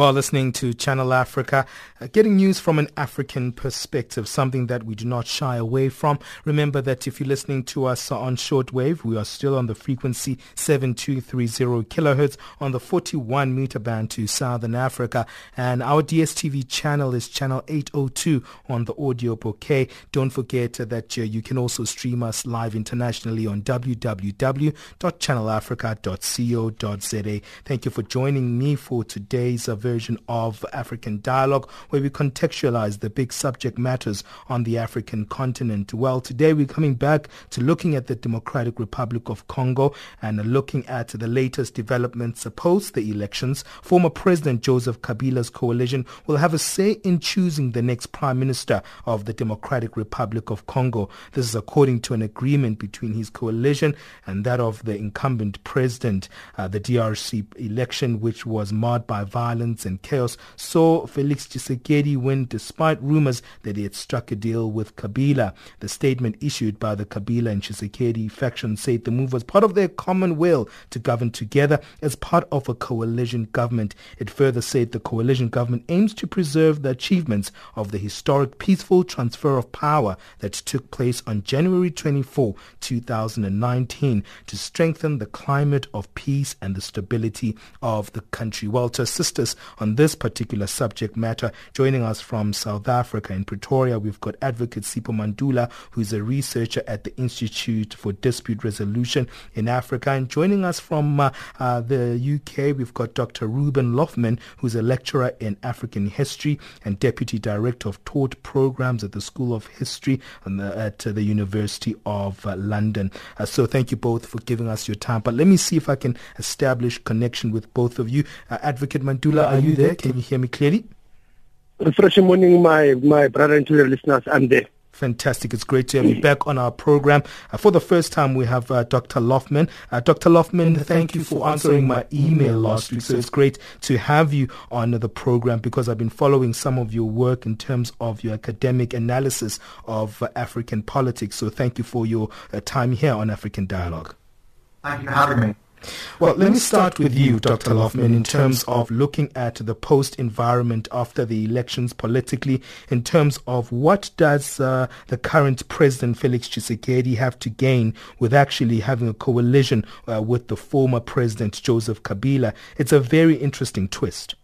While listening to Channel Africa, uh, getting news from an African perspective, something that we do not shy away from. Remember that if you're listening to us on shortwave, we are still on the frequency 7230 kilohertz on the 41 meter band to Southern Africa. And our DSTV channel is channel 802 on the audio bouquet. Don't forget that uh, you can also stream us live internationally on www.channelafrica.co.za. Thank you for joining me for today's uh, version of African Dialogue, where we contextualize the big subject matters on the African continent. Well, today we're coming back to looking at the Democratic Republic of Congo and looking at the latest developments post the elections. Former President Joseph Kabila's coalition will have a say in choosing the next Prime Minister of the Democratic Republic of Congo. This is according to an agreement between his coalition and that of the incumbent president. Uh, the DRC election, which was marred by violence and chaos saw Felix Tshisekedi win despite rumors that he had struck a deal with Kabila. The statement issued by the Kabila and Tshisekedi faction said the move was part of their common will to govern together as part of a coalition government. It further said the coalition government aims to preserve the achievements of the historic peaceful transfer of power that took place on January 24, 2019 to strengthen the climate of peace and the stability of the country. Well, to assist us on this particular subject matter. Joining us from South Africa in Pretoria, we've got Advocate Sipho Mantula, who's a researcher at the Institute for Dispute Resolution in Africa. And joining us from uh, uh, the UK, we've got Dr. Reuben Loffman, who's a lecturer in African history and Deputy Director of Taught Programs at the School of History the, at the University of uh, London. Uh, so thank you both for giving us your time. But let me see if I can establish connection with both of you. Uh, Advocate Mantula, are you there? Can you hear me clearly? Fresh morning, my, my brother and to your listeners. I'm there. Fantastic. It's great to have you back on our program. Uh, for the first time, we have uh, Dr. Loffman. Uh, Dr. Loffman, thank you for answering my email last week. So it's great to have you on the program because I've been following some of your work in terms of your academic analysis of uh, African politics. So thank you for your uh, time here on African Dialogue. Thank you for having me. Well, let me start with you, Dr. Loffman, in terms of looking at the post environment after the elections politically, in terms of what does uh, the current president, Felix Tshisekedi, have to gain with actually having a coalition uh, with the former president, Joseph Kabila? It's a very interesting twist.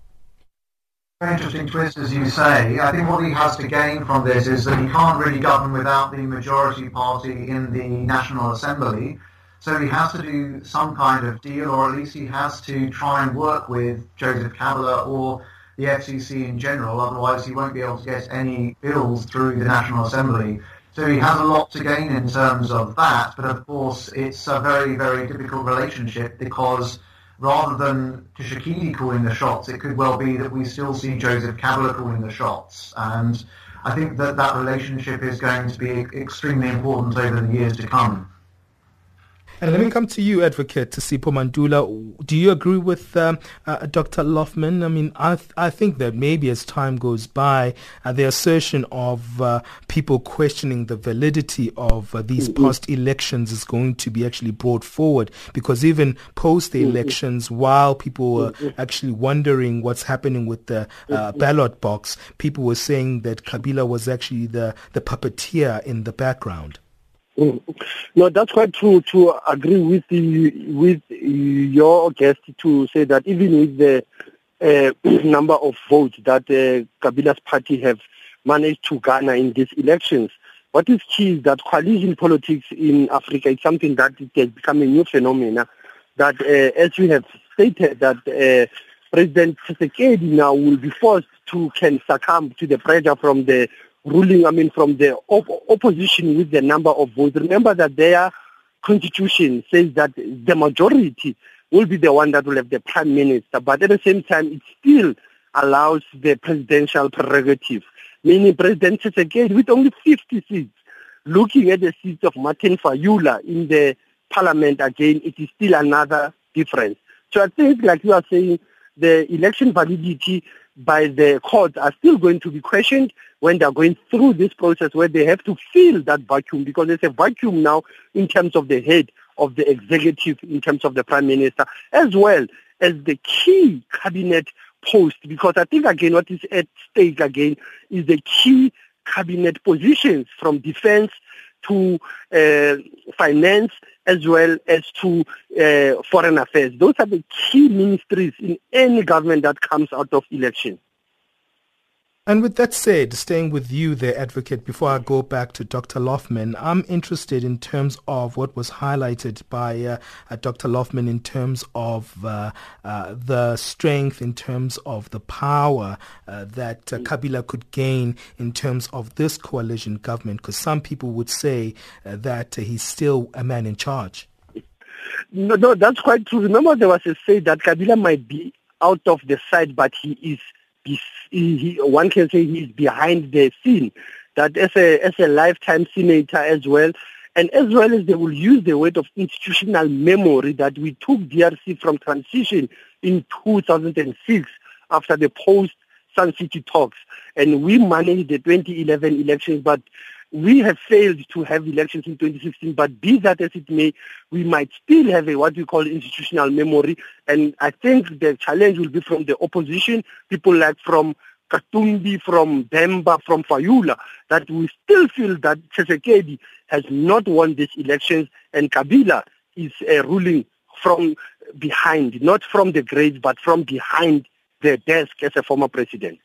Very interesting twist, as you say. I think what he has to gain from this is that he can't really govern without the majority party in the National Assembly. So he has to do some kind of deal, or at least he has to try and work with Joseph Kabila or the FCC in general. Otherwise, he won't be able to get any bills through the National Assembly. So he has a lot to gain in terms of that. But of course, it's a very, very difficult relationship because rather than Tshisekedi calling the shots, it could well be that we still see Joseph Kabila calling the shots. And I think that that relationship is going to be extremely important over the years to come. And let me come to you, Advocate Sipho Mantula. Do you agree with um, uh, Dr. Loffman? I mean, I, th- I think that maybe as time goes by, uh, the assertion of uh, people questioning the validity of uh, these mm-hmm. past elections is going to be actually brought forward because even post the mm-hmm. elections, while people were mm-hmm. actually wondering what's happening with the uh, ballot box, people were saying that Kabila was actually the, the puppeteer in the background. No, that's quite true. To agree with the, with your guest to say that even with the uh, number of votes that uh, Kabila's party have managed to garner in these elections, what is key is that coalition politics in Africa is something that has become a new phenomenon. That, uh, as you have stated, that uh, President Tshisekedi now will be forced to can succumb to the pressure from the ruling, I mean, from the op- opposition with the number of votes. Remember that their constitution says that the majority will be the one that will have the prime minister, but at the same time, it still allows the presidential prerogative, meaning President again with only 50 seats, looking at the seats of Martin Fayulu in the parliament again, it is still another difference. So I think, like you are saying, the election validity by the courts are still going to be questioned when they're going through this process where they have to fill that vacuum because there's a vacuum now in terms of the head of the executive, in terms of the prime minister, as well as the key cabinet post because I think again what is at stake again is the key cabinet positions from defense to uh, finance as well as to uh, foreign affairs. Those are the key ministries in any government that comes out of election. And with that said, staying with you there, Advocate, before I go back to Dr. Loffman, I'm interested in terms of what was highlighted by uh, uh, Dr. Loffman in terms of uh, uh, the strength, in terms of the power uh, that uh, Kabila could gain in terms of this coalition government, because some people would say that he's still a man in charge. No, no, that's quite true. Remember there was a say that Kabila might be out of the side, but he is he, one can say he's behind the scene. That as a as a lifetime senator as well, and as well as they will use the weight of institutional memory that we took DRC from transition in 2006 after the post Sun City talks, and we managed the 2011 elections, but we have failed to have elections in 2016, but be that as it may, we might still have a, what we call institutional memory. And I think the challenge will be from the opposition, people like from Katumbi, from Bemba, from Fayulu, that we still feel that Tshisekedi has not won these elections and Kabila is uh, ruling from behind, not from the grave, but from behind the desk as a former president.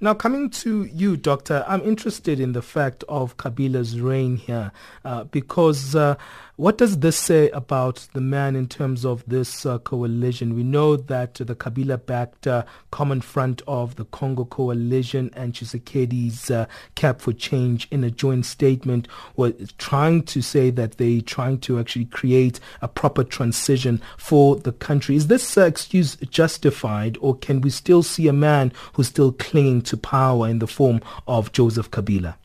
Now, coming to you, Doctor, I'm interested in the fact of Kabila's reign here uh, because uh, what does this say about the man in terms of this uh, coalition? We know that the Kabila-backed uh, Common Front of the Congo Coalition and Tshisekedi's uh, Cap for Change in a joint statement were trying to say that they're trying to actually create a proper transition for the country. Is this uh, excuse justified or can we still see a man who's still clinging to power in the form of Joseph Kabila?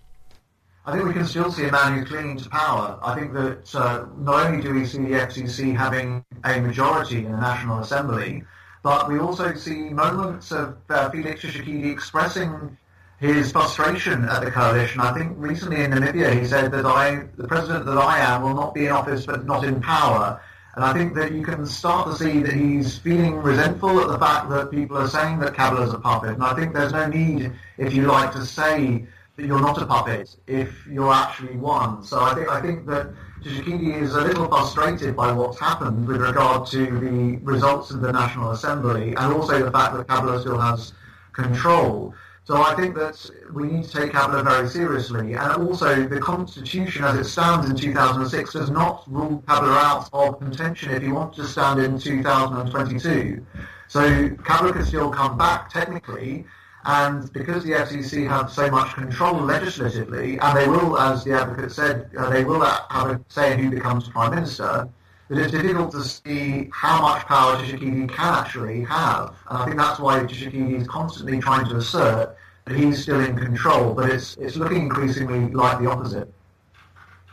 I think we can still see a man who's clinging to power. I think that uh, not only do we see the FCC having a majority in the National Assembly, but we also see moments of uh, Felix Tshisekedi expressing his frustration at the coalition. I think recently in Namibia he said that I, the president that I am, will not be in office but not in power. And I think that you can start to see that he's feeling resentful at the fact that people are saying that Kabila is a puppet. And I think there's no need, if you like, to say that you're not a puppet if you're actually one. So I think I think that Tshisekedi is a little frustrated by what's happened with regard to the results of the National Assembly and also the fact that Kabila still has control. So I think that we need to take Kabila very seriously. And also the Constitution as it stands in 2006 does not rule Kabila out of contention if he wants to stand in 2022. So Kabila can still come back technically and because the FCC have so much control legislatively, and they will, as the advocate said, uh, they will have a say in who becomes prime minister, that it's difficult to see how much power Tshisekedi can actually have. And I think that's why Tshisekedi is constantly trying to assert that he's still in control, but it's, it's looking increasingly like the opposite.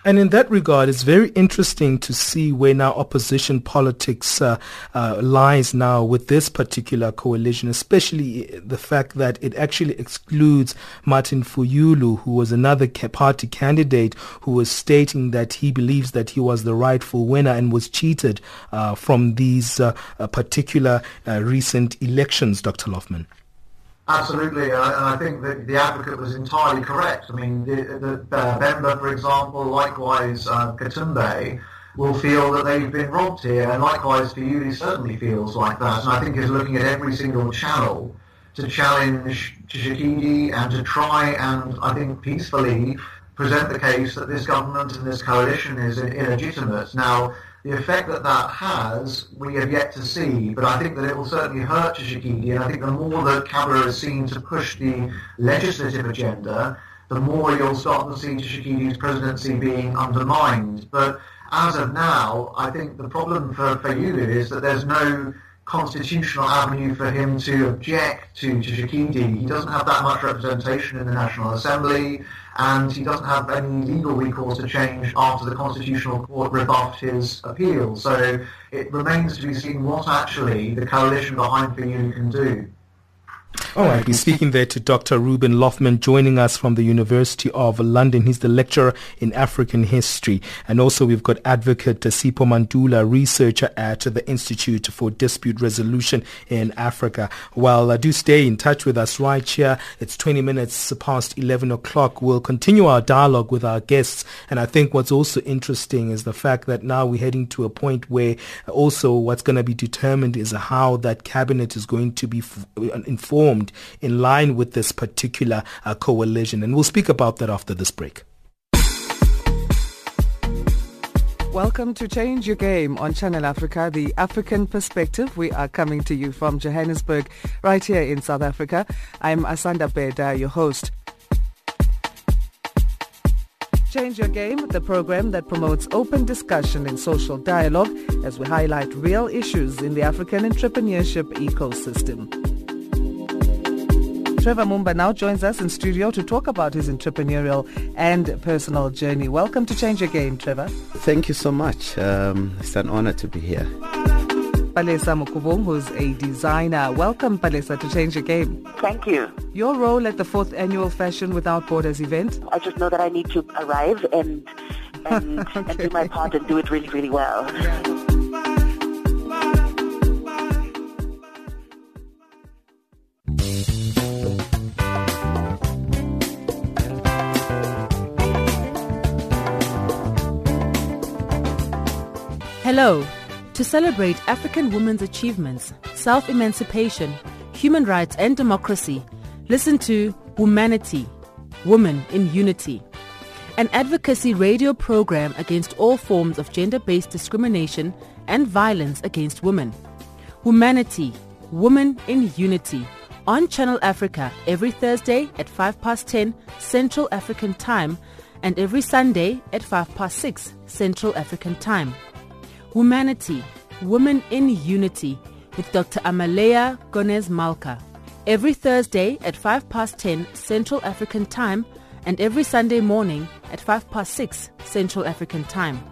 And in that regard, it's very interesting to see where now opposition politics uh, uh, lies now with this particular coalition, especially the fact that it actually excludes Martin Fayulu, who was another party candidate who was stating that he believes that he was the rightful winner and was cheated uh, from these uh, uh, particular uh, recent elections, Dr. Loffman. Absolutely, and I think that the advocate was entirely correct. I mean, the, the uh, Bemba, for example, likewise uh, Katumbi, will feel that they've been robbed here, and likewise Fayulu certainly feels like that, and I think is looking at every single channel to challenge Tshisekedi and to try and, I think, peacefully present the case that this government and this coalition is illegitimate. Now, the effect that that has, we have yet to see, but I think that it will certainly hurt Tshisekedi, and I think the more that Kabila is seen to push the legislative agenda, the more you'll start to see Tshisekedi's presidency being undermined. But as of now, I think the problem for, for you is that there's no constitutional avenue for him to object to, Tshisekedi. He doesn't have that much representation in the National Assembly, and he doesn't have any legal recourse to change after the Constitutional Court rebuffed his appeal. So it remains to be seen what actually the coalition behind Fayulu can do. All right, we're speaking there to Dr. Reuben Loffman, joining us from the University of London. He's the lecturer in African history. And also we've got advocate Sipho Mantula, researcher at the Institute for Dispute Resolution in Africa. Well, uh, do stay in touch with us right here. It's 20 minutes past 11 o'clock. We'll continue our dialogue with our guests. And I think what's also interesting is the fact that now we're heading to a point where also what's going to be determined is how that cabinet is going to be f- informed formed in line with this particular uh, coalition. And we'll speak about that after this break. Welcome to Change Your Game on Channel Africa, the African perspective. We are coming to you from Johannesburg, right here in South Africa. I'm Asanda Beda, your host. Change Your Game, the program that promotes open discussion and social dialogue as we highlight real issues in the African entrepreneurship ecosystem. Trevor Mumba now joins us in studio to talk about his entrepreneurial and personal journey. Welcome to Change Your Game, Trevor. Thank you so much. Um, it's an honor to be here. Palesa Mukubung, who's a designer. Welcome, Palesa, to Change Your Game. Thank you. Your role at the fourth annual Fashion Without Borders event? I just know that I need to arrive and and, okay. and do my part and do it really, really well. Yeah. Hello. To celebrate African women's achievements, self-emancipation, human rights and democracy, listen to Womanity, Woman in Unity, an advocacy radio program against all forms of gender-based discrimination and violence against women. Womanity, Woman in Unity, on Channel Africa every Thursday at 5 past 10 Central African Time and every Sunday at 5 past 6 Central African Time. Womanity, Women in Unity with Dr. Amalea Gonez Malka. Every Thursday at 5 past 10 Central African Time and every Sunday morning at 5 past 6 Central African Time.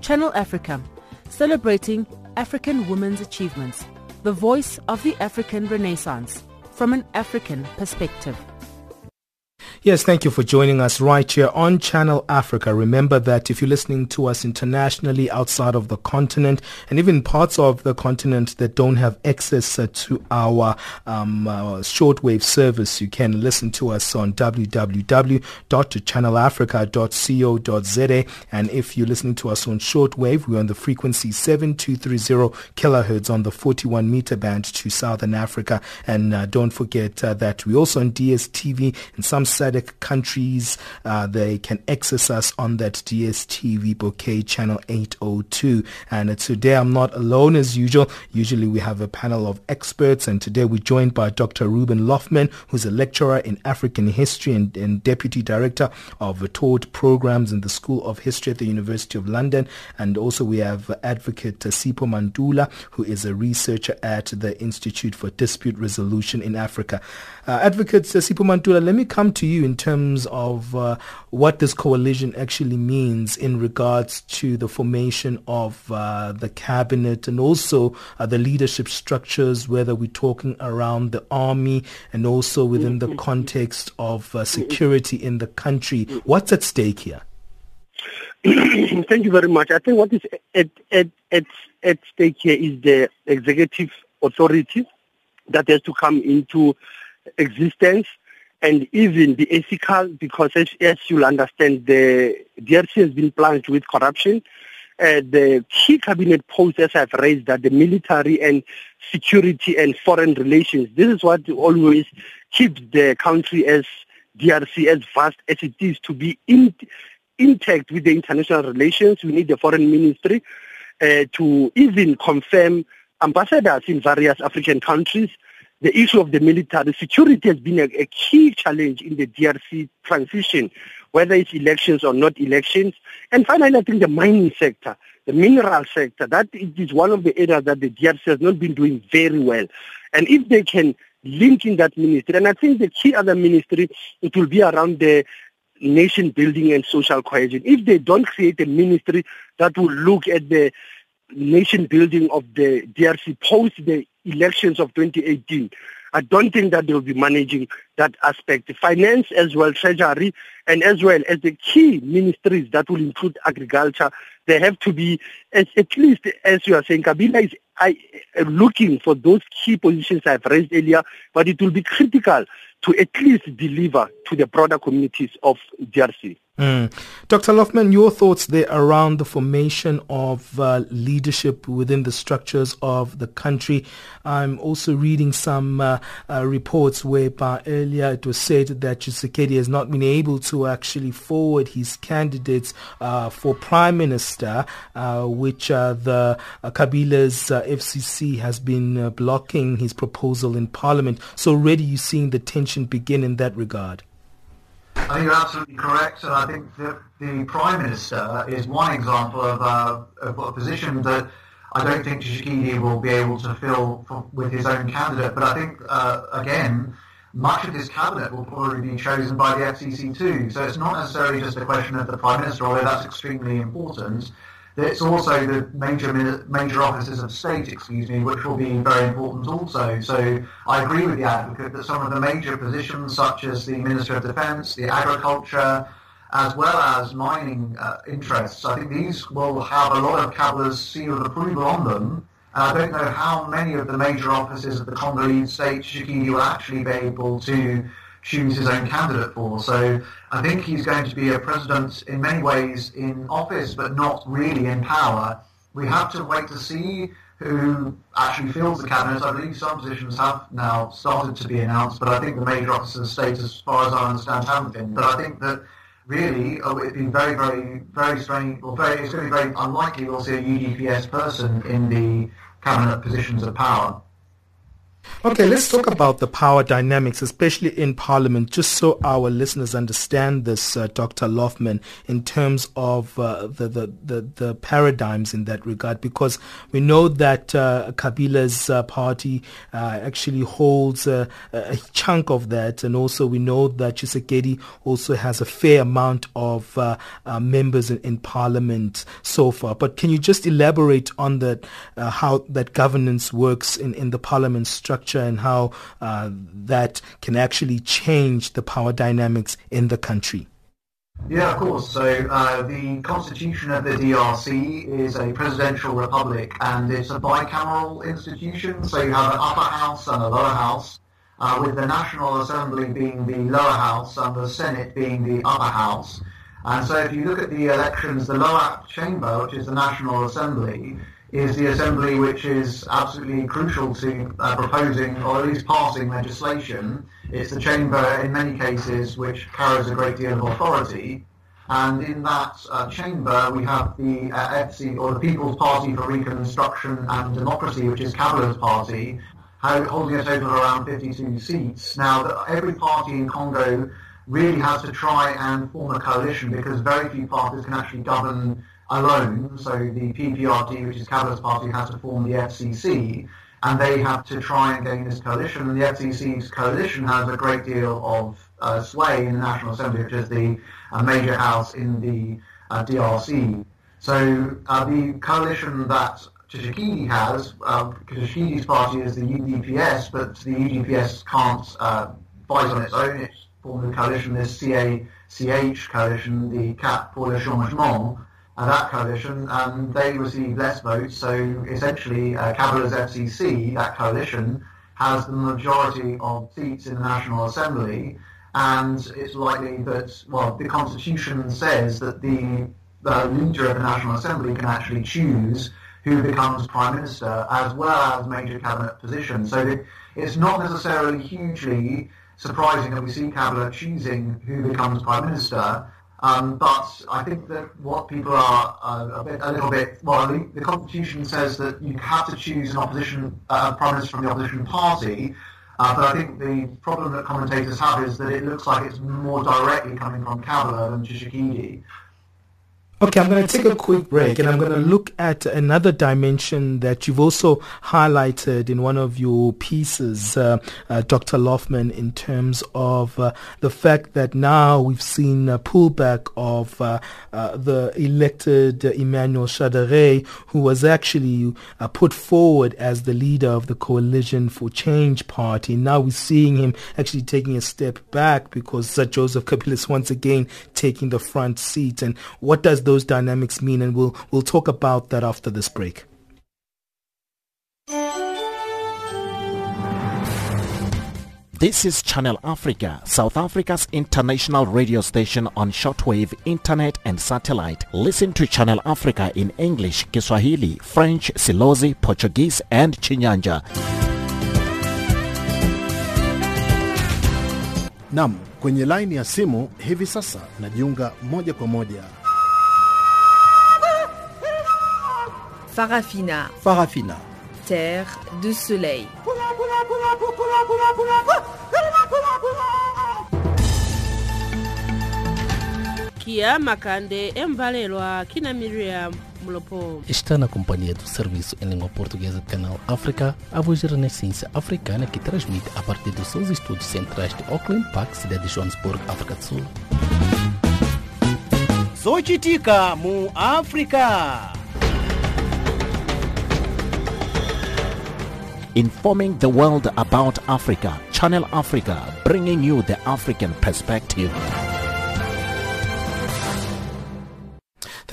Channel Africa, celebrating African women's achievements, the voice of the African Renaissance from an African perspective. Yes, thank you for joining us right here on Channel Africa. Remember that if you're listening to us internationally outside of the continent and even parts of the continent that don't have access uh, to our um, uh, shortwave service, you can listen to us on www.channelafrica.co.za. And if you're listening to us on shortwave, we're on the frequency 7230 kilohertz on the 41 meter band to Southern Africa. And uh, don't forget uh, that we're also on DSTV in some SADC countries, uh, they can access us on that DSTV bouquet channel 802. And today I'm not alone as usual. Usually we have a panel of experts and today we're joined by Dr. Reuben Loffman, who's a lecturer in African history and, and deputy director of taught programs in the School of History at the University of London. And also we have advocate Sipho Mantula, who is a researcher at the Institute for Dispute Resolution in Africa. Uh, advocate Sipho Mantula, let me come to you in terms of uh, what this coalition actually means in regards to the formation of uh, the cabinet and also uh, the leadership structures, whether we're talking around the army and also within the context of uh, security in the country. What's at stake here? Thank you very much. I think what is at, at, at, at stake here is the executive authority that has to come into existence and even the ethical, because as, as you'll understand, the DRC has been plunged with corruption. Uh, the key cabinet posts, as I've raised, that the military and security and foreign relations. This is what always keeps the country as DRC as vast as it is to be in, intact with the international relations. We need the foreign ministry uh, to even confirm ambassadors in various African countries the issue of the military security has been a, a, key challenge in the DRC transition, whether it's elections or not elections. And finally, I think the mining sector. the mineral sector, that is one of the areas that the DRC has not been doing very well. And if they can link in that ministry, and I think the key other ministry, it will be around the nation building and social cohesion. If they don't create a ministry that will look at the nation building of the DRC post the elections of 2018, I don't think that they'll be managing that aspect. Finance as well, treasury, and as well as the key ministries that will include agriculture, they have to be, as, at least as you are saying, Kabila is I, looking for those key positions I've raised earlier, but it will be critical to at least deliver to the broader communities of DRC. Mm. Dr. Loffman, your thoughts there around the formation of uh, leadership within the structures of the country. I'm also reading some uh, uh, reports whereby earlier it was said that Tshisekedi has not been able to actually forward his candidates uh, for prime minister, uh, which uh, the Kabila's FCC has been blocking his proposal in parliament. So already you're seeing the tension begin in that regard. I think you're absolutely correct, and I think that the Prime Minister is one example of, uh, of a position that I don't think Tshisekedi will be able to fill for, with his own candidate. But I think, uh, again, much of this cabinet will probably be chosen by the FCC too. So it's not necessarily just a question of the Prime Minister, although that's extremely important. It's also the major major offices of state, excuse me, which will be very important also. So I agree with the advocate that some of the major positions, such as the Minister of Defence, the Agriculture, as well as mining uh, interests, I think these will have a lot of Kabila's seal of approval on them. And I don't know how many of the major offices of the Congolese state Tshisekedi will actually be able to choose his own candidate for. So I think he's going to be a president in many ways in office, but not really in power. We have to wait to see who actually fills the cabinet. I believe some positions have now started to be announced, but I think the major officers of state, as far as I understand, haven't been. But I think that really oh, it'd be very, very, very strange, or very, it's going to be very unlikely we'll see a UDPS person in the cabinet positions of power. Okay, let's talk about the power dynamics, especially in Parliament, just so our listeners understand this, uh, Dr. Loffman, in terms of uh, the, the, the, the, paradigms in that regard, because we know that uh, Kabila's uh, party uh, actually holds a, a, chunk of that, and also we know that Tshisekedi also has a fair amount of uh, members in, in, Parliament so far. But can you just elaborate on that, how that governance works in, in the Parliament structure? Structure and how uh, that can actually change the power dynamics in the country? Yeah, of course. So uh, the constitution of the DRC is a presidential republic and it's a bicameral institution. So you have an upper house and a lower house, uh, with the National Assembly being the lower house and the Senate being the upper house. And so if you look at the elections, the lower chamber, which is the National Assembly, is the assembly which is absolutely crucial to uh, proposing or at least passing legislation. It's the chamber in many cases which carries a great deal of authority. And in that uh, chamber we have the uh, or the People's Party for Reconstruction and Democracy, which is Kabila's party, holding a total of around 52 seats. Now, every party in Congo really has to try and form a coalition because very few parties can actually govern alone. So the PPRD, which is Kabila's party, has to form the FCC, and they have to try and gain this coalition. And the FCC's coalition has a great deal of uh, sway in the National Assembly, which is the uh, major house in the uh, DRC. So uh, the coalition that Tshisekedi has, uh, Tshisekedi's party is the UDPS, but the UDPS can't uh, fight on its own. It's formed a coalition, this CACH coalition, the Cap pour le Changement, that coalition, and they received less votes. So essentially, uh, FCC, that coalition, has the majority of seats in the National Assembly, and it's likely that, well, the Constitution says that the, the leader of the National Assembly can actually choose who becomes Prime Minister, as well as major cabinet positions. So it's not necessarily hugely surprising that we see Kabila choosing who becomes Prime Minister, um, but I think that what people are uh, a, bit, a little bit, well, the, the, Constitution says that you have to choose an opposition uh, prime minister from the opposition party. Uh, but I think the problem that commentators have is that it looks like it's more directly coming from Kabila than Tshisekedi. Okay, I'm going to take a quick break and I'm going to look at another dimension that you've also highlighted in one of your pieces, uh, uh, Dr. Loffman, in terms of uh, the fact that now we've seen a pullback of uh, uh, the elected Emmanuel Shadary, who was actually uh, put forward as the leader of the Coalition for Change party. Now we're seeing him actually taking a step back because Joseph Kabila is once again taking the front seat. And what does those dynamics mean? And we'll we'll talk about that after this break. This is Channel Africa, South Africa's international radio station on shortwave, internet and satellite. Listen to Channel Africa in English, Kiswahili, French, Silozi, Portuguese and Chinyanja. Nam, kwenye laini ya simu hivi sasa najiunga moja kwa moja Farafina. Farafina. Terre de soleil. Kia Makande Embalelwa Kina Miriam. Está na companhia do Serviço em Língua Portuguesa do Canal África, a voz da Renascença Africana que transmite a partir dos seus estúdios centrais de Auckland Park, cidade de Johannesburg, África do Sul. Zochitika mu África. Informing the world about Africa, Channel Africa, bringing you the African perspective.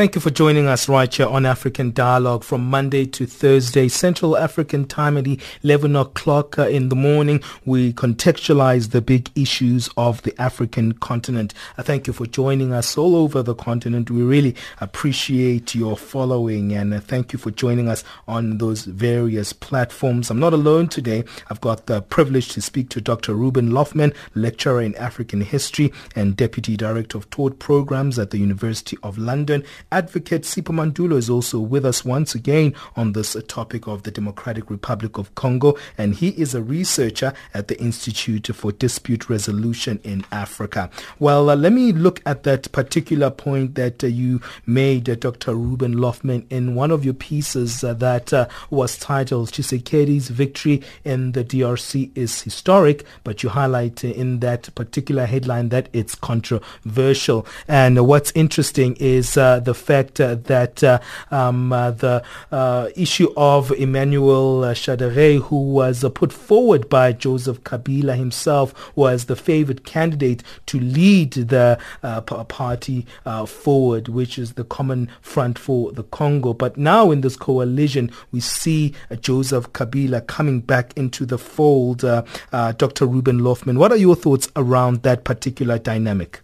Thank you for joining us right here on African Dialogue from Monday to Thursday, Central African time at 11 o'clock uh, in the morning. We contextualize the big issues of the African continent. I thank you for joining us all over the continent. We really appreciate your following and uh, thank you for joining us on those various platforms. I'm not alone today. I've got the privilege to speak to Dr. Reuben Loffman, lecturer in African history and deputy director of taught programs at the University of London Advocate Sipho Mantula is also with us once again on this topic of the Democratic Republic of Congo, and he is a researcher at the Institute for Dispute Resolution in Africa. Well, uh, let me look at that particular point that uh, you made, uh, Dr. Reuben Loffman, in one of your pieces uh, that uh, was titled Tshisekedi's victory in the DRC is historic, but you highlight in that particular headline that it's controversial. And what's interesting is uh, the fact uh, that uh, um, uh, the issue of Emmanuel Shadary, who was put forward by Joseph Kabila himself, was the favored candidate to lead the party forward, which is the Common Front for the Congo. But now in this coalition, we see Joseph Kabila coming back into the fold. Dr. Reuben Loffman, what are your thoughts around that particular dynamic?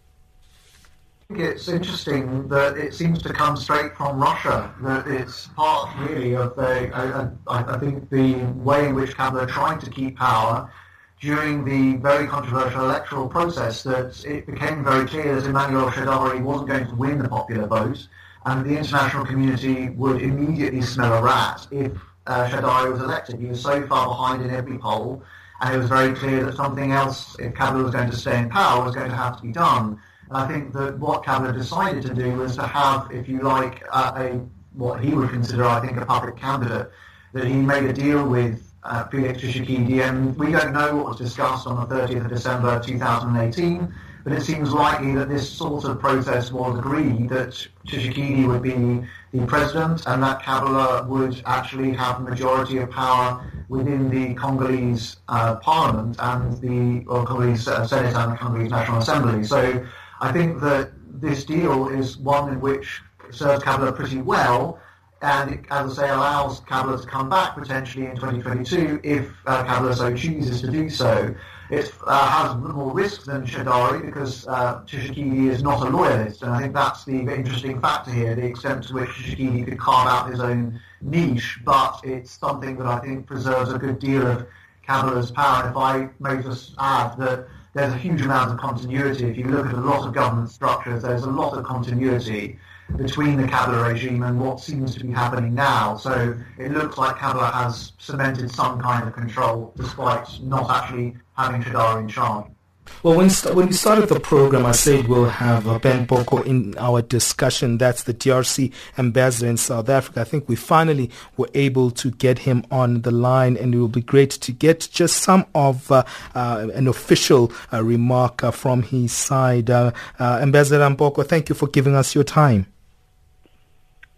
It's interesting that it seems to come straight from Russia. That it's part really of the, I, I, I think, the way in which Kabila tried to keep power during the very controversial electoral process. That it became very clear that Emmanuel Shadary wasn't going to win the popular vote, and the international community would immediately smell a rat if uh, Shadary was elected. He was so far behind in every poll, and it was very clear that something else, if Kabila was going to stay in power, was going to have to be done. I think that what Kabila decided to do was to have, if you like, uh, a what he would consider, I think, a public candidate. That he made a deal with uh, Felix Tshisekedi, and we don't know what was discussed on the 30th of December 2018, but it seems likely that this sort of process was agreed that Tshisekedi would be the president and that Kabila would actually have majority of power within the Congolese uh, parliament and the Congolese uh, Senate and the Congolese National Assembly. So I think that this deal is one in which serves Kabila pretty well, and it, as I say, allows Kabila to come back potentially in 2022 if uh, so chooses to do so. It uh, has more risk than Shadary because uh, is not a loyalist, and I think that's the interesting factor here, the extent to which Tshisekedi could carve out his own niche, but it's something that I think preserves a good deal of Kabila's power. If I may just add that there's a huge amount of continuity. If you look at a lot of government structures, there's a lot of continuity between the Kabila regime and what seems to be happening now. So it looks like Kabila has cemented some kind of control despite not actually having Shadary in charge. Well, when, st- when we started the program, I said we'll have uh, Ben Mpoko in our discussion. That's the DRC ambassador in South Africa. I think we finally were able to get him on the line, and it will be great to get just some of uh, uh, an official uh, remark uh, from his side. Uh, ambassador Mpoko, thank you for giving us your time.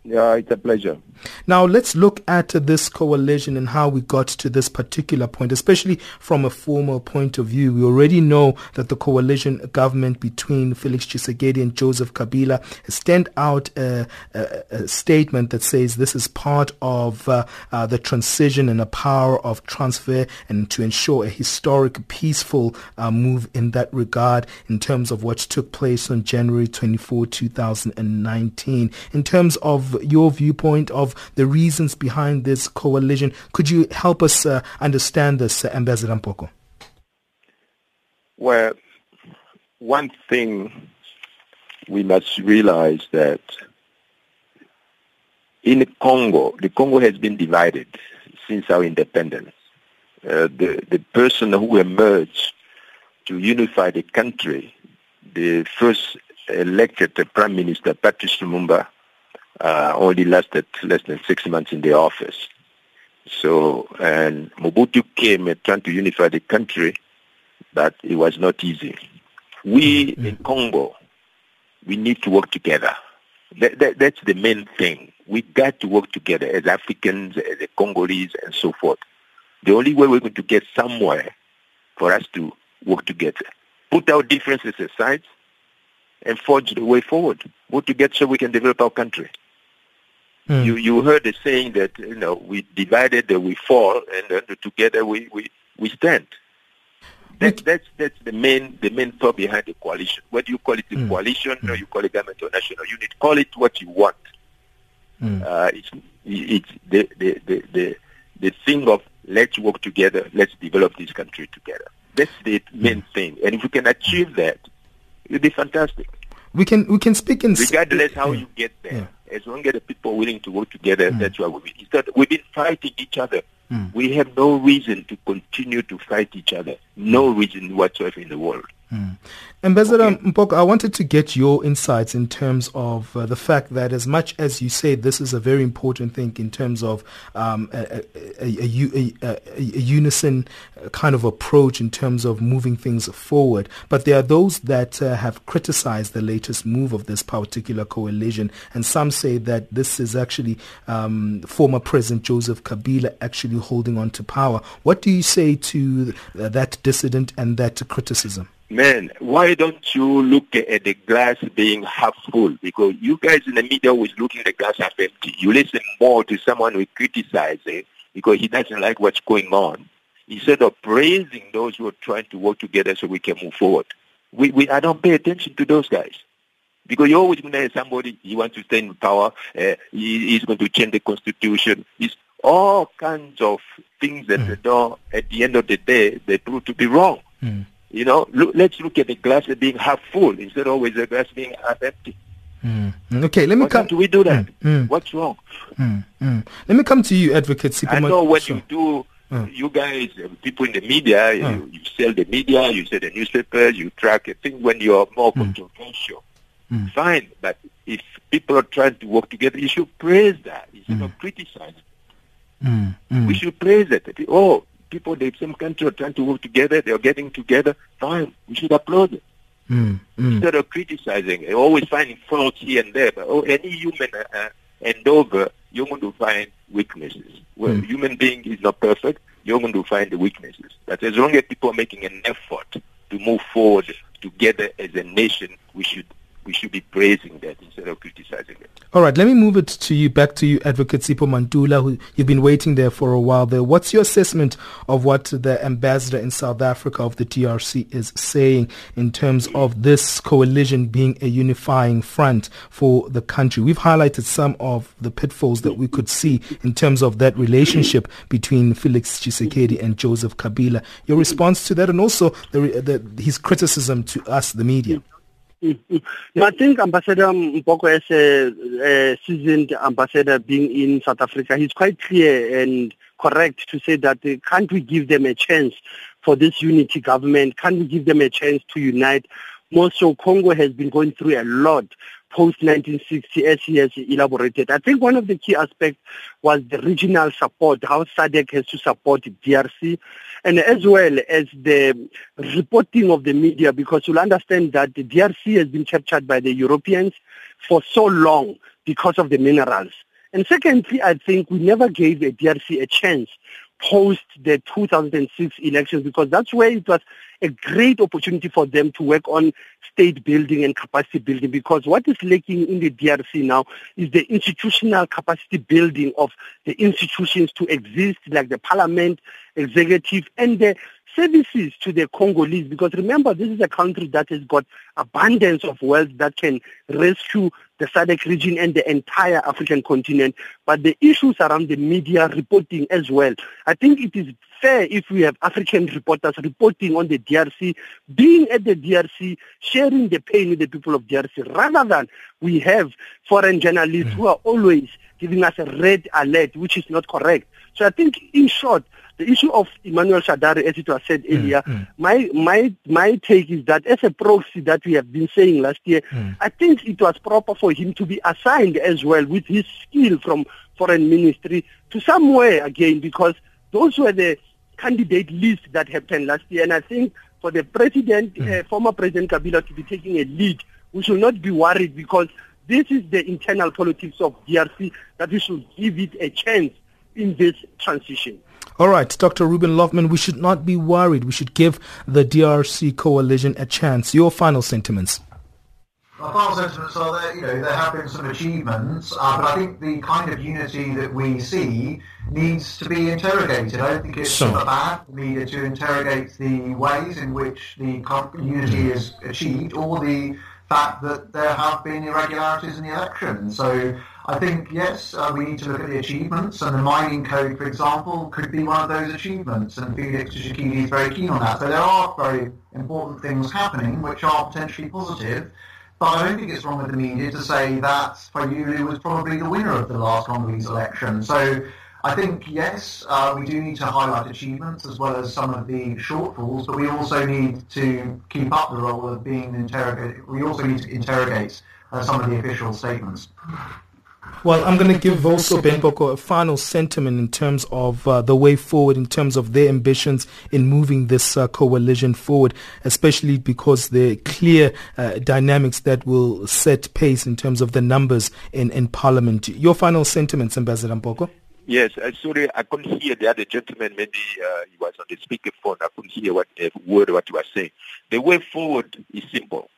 Yeah, it's a pleasure. Now let's look at this coalition and how we got to this particular point, especially from a formal point of view. We already know that the coalition government between Felix Tshisekedi and Joseph Kabila sent out a, a, a, statement that says this is part of uh, uh, the transition and a power of transfer and to ensure a historic, peaceful uh, move in that regard in terms of what took place on January 24, 2019. In terms of your viewpoint of the reasons behind this coalition, could you help us uh, understand this, uh, Ambassador Mpoko? Well, one thing we must realize that in Congo, the Congo has been divided since our independence. Uh, the, the person who emerged to unify the country, the first elected Prime Minister, Patrice Lumumba, uh, only lasted less than six months in the office. So, and Mobutu came trying to unify the country, but it was not easy. We mm-hmm. in Congo, we need to work together. That, that, that's the main thing. We got to work together as Africans, as the Congolese, and so forth. The only way we're going to get somewhere for us to work together. Put our differences aside and forge the way forward. Work together so we can develop our country. Mm. You you heard the saying that you know we divided we fall and then together we, we, we stand. That, that's that's the main the main thought behind the coalition. Whether you call it a mm. coalition mm. or you call it government or national unit, call it what you want. Mm. Uh, it's it's the, the, the, the, the thing of let's work together, let's develop this country together. That's the main mm. thing. And if we can achieve that, it'll be fantastic. We can we can speak in regardless how you get there. Yeah as long as the people are willing to work together, mm. that's what we. Instead, we've been fighting each other. Mm. We have no reason to continue to fight each other. No reason whatsoever in the world. Mm. Ambassador okay. Mpoko, I wanted to get your insights in terms of uh, the fact that as much as you say this is a very important thing in terms of um, a, a, a, a, unison kind of approach in terms of moving things forward, but there are those that uh, have criticized the latest move of this particular coalition, and some say that this is actually um, former President Joseph Kabila actually holding on to power. What do you say to uh, that dissident and that criticism? Man, why don't you look at the glass being half full? Because you guys in the media always looking at the glass half empty. You listen more to someone who criticizes because he doesn't like what's going on instead of praising those who are trying to work together so we can move forward. We, we, I don't pay attention to those guys. Because you're always going to have somebody, he wants to stay in power, uh, he, he's going to change the constitution. It's all kinds of things that mm. don't, at the end of the day, they prove to be wrong. Mm. You know, look, let's look at the glass being half full instead of always the glass being half empty. Mm. Okay, let me come. do we do that? Mm. What's wrong? Mm. Let me come to you, Advocate Sipho. I know when sure. you do, mm. you guys, uh, people in the media, you, you, sell the media, you sell the newspapers, you track a thing when you're more controversial. Fine, but if people are trying to work together, you should praise that instead of criticizing. We should praise it. Oh, people the same country are trying to work together, they're getting together, fine, we should applaud it. Mm, mm. Instead of criticizing, always finding faults here and there, but oh, any human uh, uh, endeavor, you're going to find weaknesses. Well, mm. human being is not perfect, you're going to find the weaknesses. But as long as people are making an effort to move forward together as a nation, we should we should be praising that instead of criticizing it. All right, let me move it to you, back to you, Advocate Sipho Mantula, who you've been waiting there for a while there. What's your assessment of what the ambassador in South Africa of the DRC is saying in terms of this coalition being a unifying front for the country? We've highlighted some of the pitfalls that we could see in terms of that relationship between Felix Tshisekedi and Joseph Kabila. Your response to that and also the, the, his criticism to us, the media. No, I think Ambassador Mpoko, as a, a, seasoned ambassador being in South Africa, he's quite clear and correct to say that uh, can't we give them a chance for this unity government? Can't we give them a chance to unite? More so, Congo has been going through a lot post-1960 as he has elaborated. I think one of the key aspects was the regional support, how SADC has to support DRC, and as well as the reporting of the media, because you'll understand that the DRC has been captured by the Europeans for so long because of the minerals. And secondly, I think we never gave the DRC a chance post the 2006 elections because that's where it was a great opportunity for them to work on state building and capacity building because what is lacking in the DRC now is the institutional capacity building of the institutions to exist like the parliament, executive and the services to the Congolese. Because remember this is a country that has got abundance of wealth that can rescue the SADC region and the entire African continent but the issues around the media reporting as well I think it is fair if we have African reporters reporting on the DRC being at the DRC sharing the pain with the people of DRC rather than we have foreign journalists mm. who are always giving us a red alert which is not correct so I think in short the issue of Emmanuel Shadary, as it was said mm, earlier, mm. my my my take is that as a proxy that we have been saying last year, mm. I think it was proper for him to be assigned as well with his skill from foreign ministry to somewhere again because those were the candidate list that happened last year, and I think for the president, mm. uh, former President Kabila, to be taking a lead, we should not be worried because this is the internal politics of DRC that we should give it a chance in this transition. All right, Dr. Reuben Loffman, we should not be worried. We should give the DRC coalition a chance. Your final sentiments. My final sentiments are that you know there have been some achievements, uh, but I think the kind of unity that we see needs to be interrogated. I don't think it's sure. bad for media to interrogate the ways in which the unity is achieved or the fact that there have been irregularities in the election. So I think, yes, uh, we need to look at the achievements, and the mining code, for example, could be one of those achievements, and Felix Tshisekedi is very keen on that. So there are very important things happening which are potentially positive, but I don't think it's wrong with the media to say that Fayulu was probably the winner of the last Congolese election. So I think, yes, uh, we do need to highlight achievements as well as some of the shortfalls, but we also need to keep up the role of being interrogated. We also need to interrogate uh, some of the official statements. Well, I'm going to give also Ben Mpoko a final sentiment in terms of uh, the way forward, in terms of their ambitions in moving this uh, coalition forward, especially because the clear uh, dynamics that will set pace in terms of the numbers in, in Parliament. Your final sentiments, Ambassador Mpoko? Yes, uh, sorry, I couldn't hear the other gentleman. Maybe uh, he was on the speakerphone. I couldn't hear what uh, word what you were saying. The way forward is simple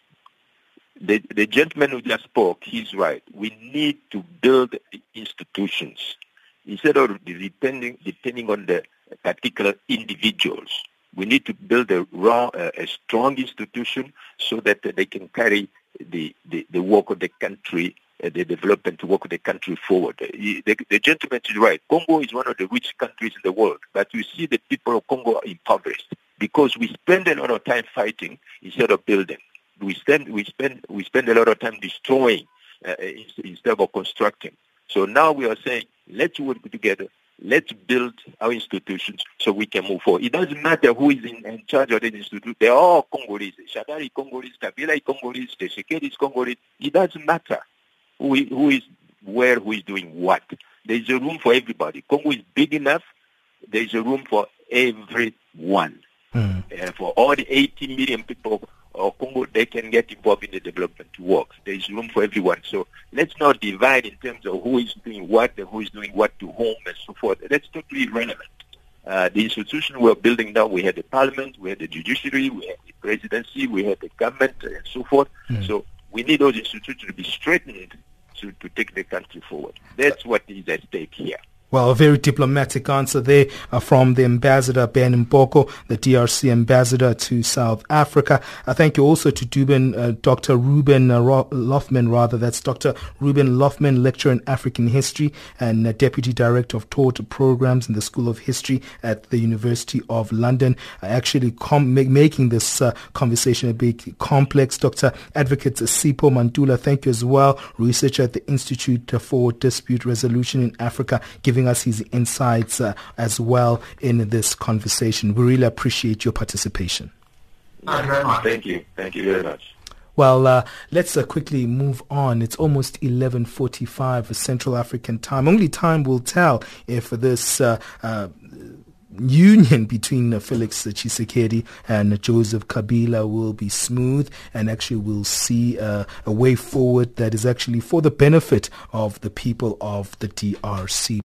the, the gentleman who just spoke, he's right. We need to build institutions instead of depending depending on the particular individuals. We need to build a, raw, uh, a strong institution so that they can carry the, the, the work of the country, uh, the development work of the country forward. The, the gentleman is right. Congo is one of the rich countries in the world, but you see the people of Congo are impoverished because we spend a lot of time fighting instead of building we spend we spend we spend a lot of time destroying uh, instead of constructing. So now we are saying let's work together. Let's build our institutions so we can move forward. It doesn't matter who is in, in charge of the institute. They're all Congolese. Shadary Congolese, Kabila Congolese, Tshisekedi is Congolese. It doesn't matter who is, who is where, who is doing what. There's a room for everybody. Congo is big enough. There's a room for everyone. Mm. Uh, for all the 80 million people or Congo, they can get involved in the development work. There is room for everyone. So let's not divide in terms of who is doing what and who is doing what to whom and so forth. That's totally irrelevant. Uh, the institution we're building now, we had the parliament, we had the judiciary, we had the presidency, we had the government, and so forth. Mm. So we need those institutions to be strengthened to, to take the country forward. That's what is at stake here. Well, a very diplomatic answer there uh, from the ambassador Ben Mpoko, the DRC ambassador to South Africa. Uh, thank you also to uh, Dr. Reuben uh, Loffman, rather. That's Dr. Reuben Loffman, lecturer in African history and uh, deputy director of taught programs in the School of History at the University of London. Uh, actually, com- make, making this conversation a bit complex. Dr. Advocate Sipho Mantula, thank you as well, researcher at the Institute for Dispute Resolution in Africa, giving giving us his insights uh, as well in this conversation. We really appreciate your participation. Thank you. Thank you. Very much. Well, uh, let's uh, quickly move on. It's almost 11:45 Central African time. Only time will tell if this uh, uh union between uh, Felix Tshisekedi and Joseph Kabila will be smooth and actually we'll see uh, a way forward that is actually for the benefit of the people of the DRC.